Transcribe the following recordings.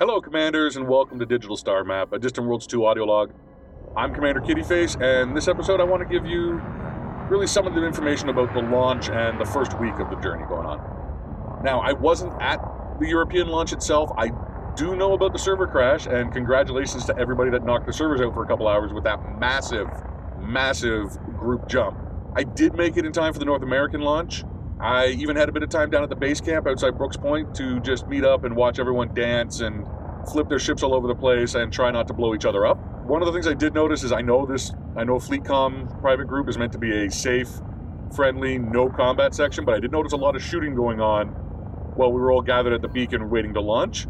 Hello, Commanders, and welcome to Digital Starmap, a Distant Worlds 2 audio log. I'm Commander Kittyface, and this episode I want to give you really some of the information about the launch and the first week of the journey going on. Now, I wasn't at the European launch itself. I do know about the server crash, and congratulations to everybody that knocked the servers out for a couple hours with that massive, massive group jump. I did make it in time for the North American launch. I even had a bit of time down at the base camp outside Brooks Point to just meet up and watch everyone dance and flip their ships all over the place and try not to blow each other up. One of the things I did notice is I know this, I know FleetCom private group is meant to be a safe, friendly, no combat section, but I did notice a lot of shooting going on while we were all gathered at the beacon waiting to launch.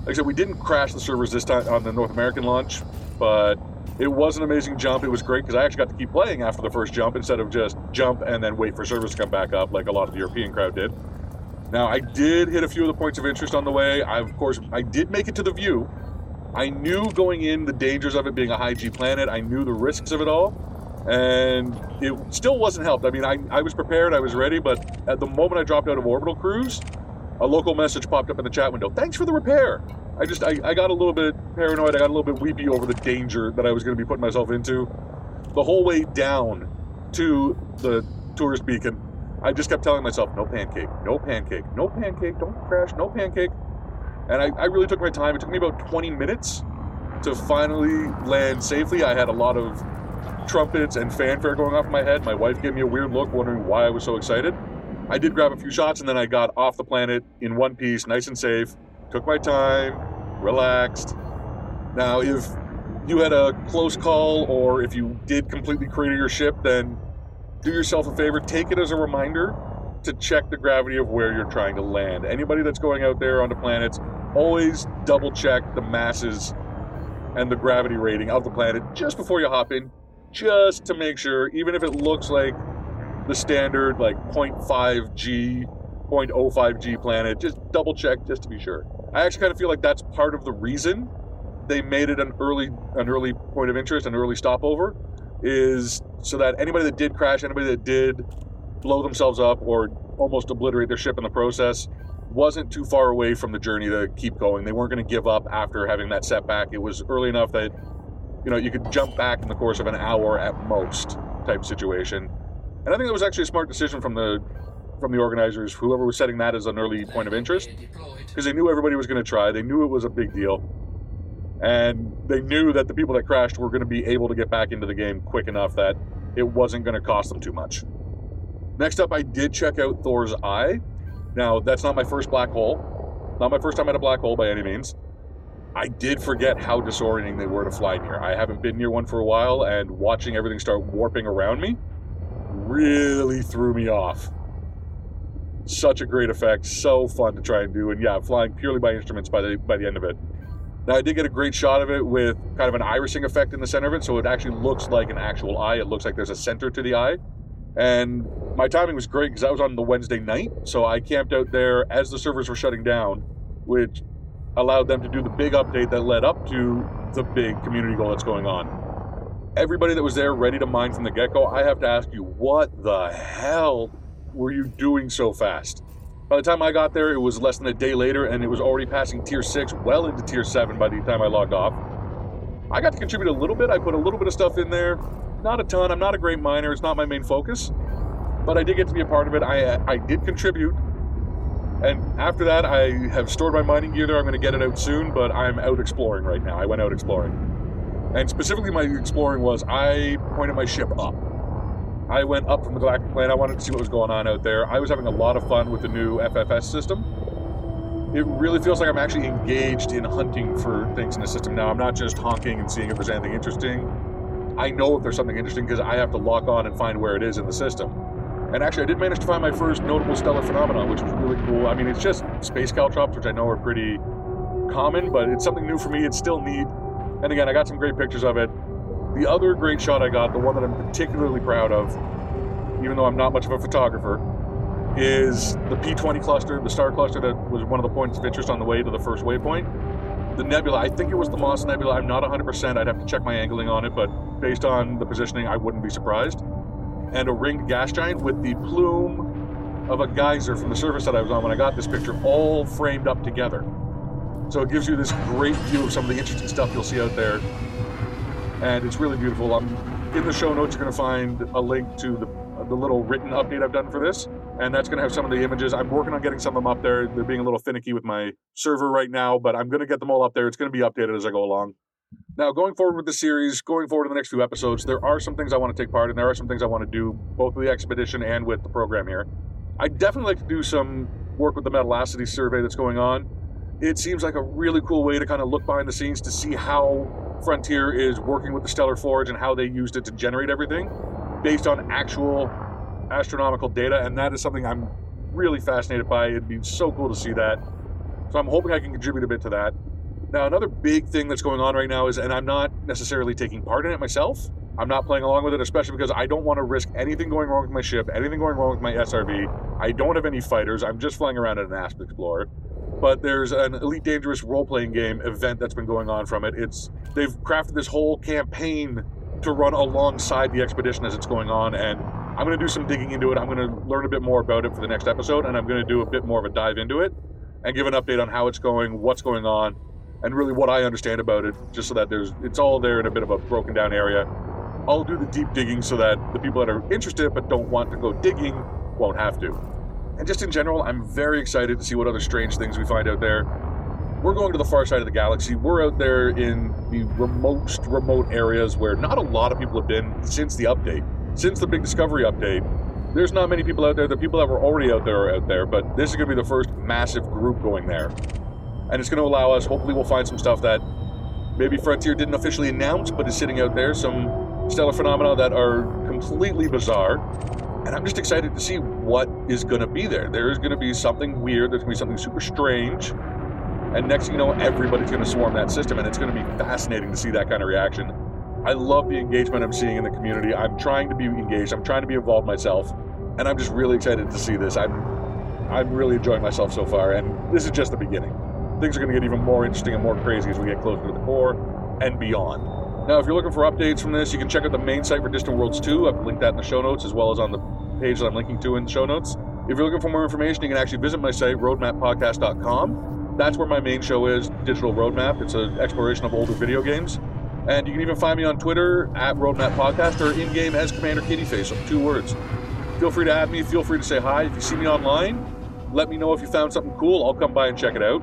Like I said, we didn't crash the servers this time on the North American launch, but it was an amazing jump. It was great because I actually got to keep playing after the first jump instead of just jump and then wait for service to come back up like a lot of the European crowd did. Now, I did hit a few of the points of interest on the way. I, of course, I did make it to the view. I knew going in the dangers of it being a high G planet. I knew the risks of it all. And it still wasn't helped. I mean, I, I was prepared, I was ready, but at the moment I dropped out of orbital cruise, a local message popped up in the chat window. Thanks for the repair. I just I, I got a little bit paranoid. I got a little bit weepy over the danger that I was going to be putting myself into. The whole way down to the tourist beacon, I just kept telling myself, no pancake, no pancake, no pancake, don't crash, no pancake. And I, I really took my time. It took me about 20 minutes to finally land safely. I had a lot of trumpets and fanfare going off in my head. My wife gave me a weird look, wondering why I was so excited. I did grab a few shots and then I got off the planet in one piece, nice and safe took my time, relaxed. Now, if you had a close call or if you did completely crater your ship, then do yourself a favor, take it as a reminder to check the gravity of where you're trying to land. Anybody that's going out there onto planets, always double check the masses and the gravity rating of the planet just before you hop in, just to make sure, even if it looks like the standard like 0.5 G, 0.05 G planet, just double check just to be sure. I actually kind of feel like that's part of the reason they made it an early an early point of interest, an early stopover, is so that anybody that did crash, anybody that did blow themselves up or almost obliterate their ship in the process, wasn't too far away from the journey to keep going. They weren't going to give up after having that setback. It was early enough that you know you could jump back in the course of an hour at most type situation. And I think that was actually a smart decision from the from the organizers, whoever was setting that as an early point of interest, because they knew everybody was going to try. They knew it was a big deal. And they knew that the people that crashed were going to be able to get back into the game quick enough that it wasn't going to cost them too much. Next up, I did check out Thor's Eye. Now, that's not my first black hole. Not my first time at a black hole by any means. I did forget how disorienting they were to fly near. I haven't been near one for a while, and watching everything start warping around me really threw me off such a great effect, so fun to try and do, and yeah, flying purely by instruments by the by the end of it. Now I did get a great shot of it with kind of an irising effect in the center of it, so it actually looks like an actual eye. It looks like there's a center to the eye, and my timing was great because I was on the Wednesday night, so I camped out there as the servers were shutting down, which allowed them to do the big update that led up to the big community goal that's going on. Everybody that was there ready to mine from the get go, I have to ask you, what the hell were you doing so fast? By the time I got there, it was less than a day later, and it was already passing tier 6, well into tier 7 by the time I logged off. I got to contribute a little bit. I put a little bit of stuff in there. Not a ton. I'm not a great miner. It's not my main focus. But I did get to be a part of it. I, uh, I did contribute. And after that, I have stored my mining gear there. I'm going to get it out soon, but I'm out exploring right now. I went out exploring. And specifically, my exploring was I pointed my ship up. I went up from the Galactic Plane. I wanted to see what was going on out there. I was having a lot of fun with the new FSS system. It really feels like I'm actually engaged in hunting for things in the system now. I'm not just honking and seeing if there's anything interesting. I know if there's something interesting because I have to lock on and find where it is in the system. And actually, I did manage to find my first notable stellar phenomenon, which was really cool. I mean, it's just space caltrops, which I know are pretty common, but it's something new for me. It's still neat. And again, I got some great pictures of it. The other great shot I got, the one that I'm particularly proud of, even though I'm not much of a photographer, is the P20 cluster, the star cluster that was one of the points of interest on the way to the first waypoint. The nebula, I think it was the Moss Nebula. I'm not 100%. I'd have to check my angling on it, but based on the positioning, I wouldn't be surprised. And a ringed gas giant with the plume of a geyser from the surface that I was on when I got this picture all framed up together. So it gives you this great view of some of the interesting stuff you'll see out there. And it's really beautiful. I'm in the show notes, you're going to find a link to the, the little written update I've done for this. And that's going to have some of the images. I'm working on getting some of them up there. They're being a little finicky with my server right now, but I'm going to get them all up there. It's going to be updated as I go along. Now, going forward with the series, going forward in the next few episodes, there are some things I want to take part in. There are some things I want to do, both with the expedition and with the program here. I definitely like to do some work with the metallicity survey that's going on. It seems like a really cool way to kind of look behind the scenes to see how Frontier is working with the Stellar Forge and how they used it to generate everything based on actual astronomical data. And that is something I'm really fascinated by. It'd be so cool to see that. So I'm hoping I can contribute a bit to that. Now, another big thing that's going on right now is, and I'm not necessarily taking part in it myself, I'm not playing along with it, especially because I don't want to risk anything going wrong with my ship, anything going wrong with my SRV. I don't have any fighters. I'm just flying around in an Asp Explorer. But there's an Elite Dangerous role-playing game event that's been going on from it. It's they've crafted this whole campaign to run alongside the expedition as it's going on, and I'm going to do some digging into it. I'm going to learn a bit more about it for the next episode, and I'm going to do a bit more of a dive into it and give an update on how it's going, what's going on, and really what I understand about it, just so that there's it's all there in a bit of a broken down area. I'll do the deep digging so that the people that are interested but don't want to go digging won't have to. And just in general, I'm very excited to see what other strange things we find out there. We're going to the far side of the galaxy. We're out there in the most remote areas where not a lot of people have been since the update, since the big Discovery update. There's not many people out there. The people that were already out there are out there, but this is going to be the first massive group going there and it's going to allow us. Hopefully, we'll find some stuff that maybe Frontier didn't officially announce, but is sitting out there. Some stellar phenomena that are completely bizarre, and I'm just excited to see what is going to be there. There is going to be something weird. There's going to be something super strange, and next thing you know, everybody's going to swarm that system, and it's going to be fascinating to see that kind of reaction. I love the engagement I'm seeing in the community. I'm trying to be engaged. I'm trying to be involved myself, and I'm just really excited to see this. I'm I'm really enjoying myself so far, and this is just the beginning things are going to get even more interesting and more crazy as we get closer to the core and beyond. Now, if you're looking for updates from this, you can check out the main site for Distant Worlds 2. I've linked that in the show notes as well as on the page that I'm linking to in the show notes. If you're looking for more information, you can actually visit my site, roadmappodcast.com. That's where my main show is, Digital Roadmap. It's an exploration of older video games. And you can even find me on Twitter at Roadmap Podcast or in game as Commander Kittyface, two words. Feel free to add me, feel free to say hi. If you see me online, let me know if you found something cool. I'll come by and check it out.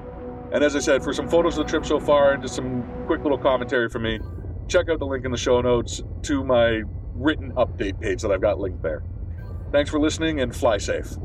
And as I said, for some photos of the trip so far and just some quick little commentary from me, check out the link in the show notes to my written update page that I've got linked there. Thanks for listening and fly safe.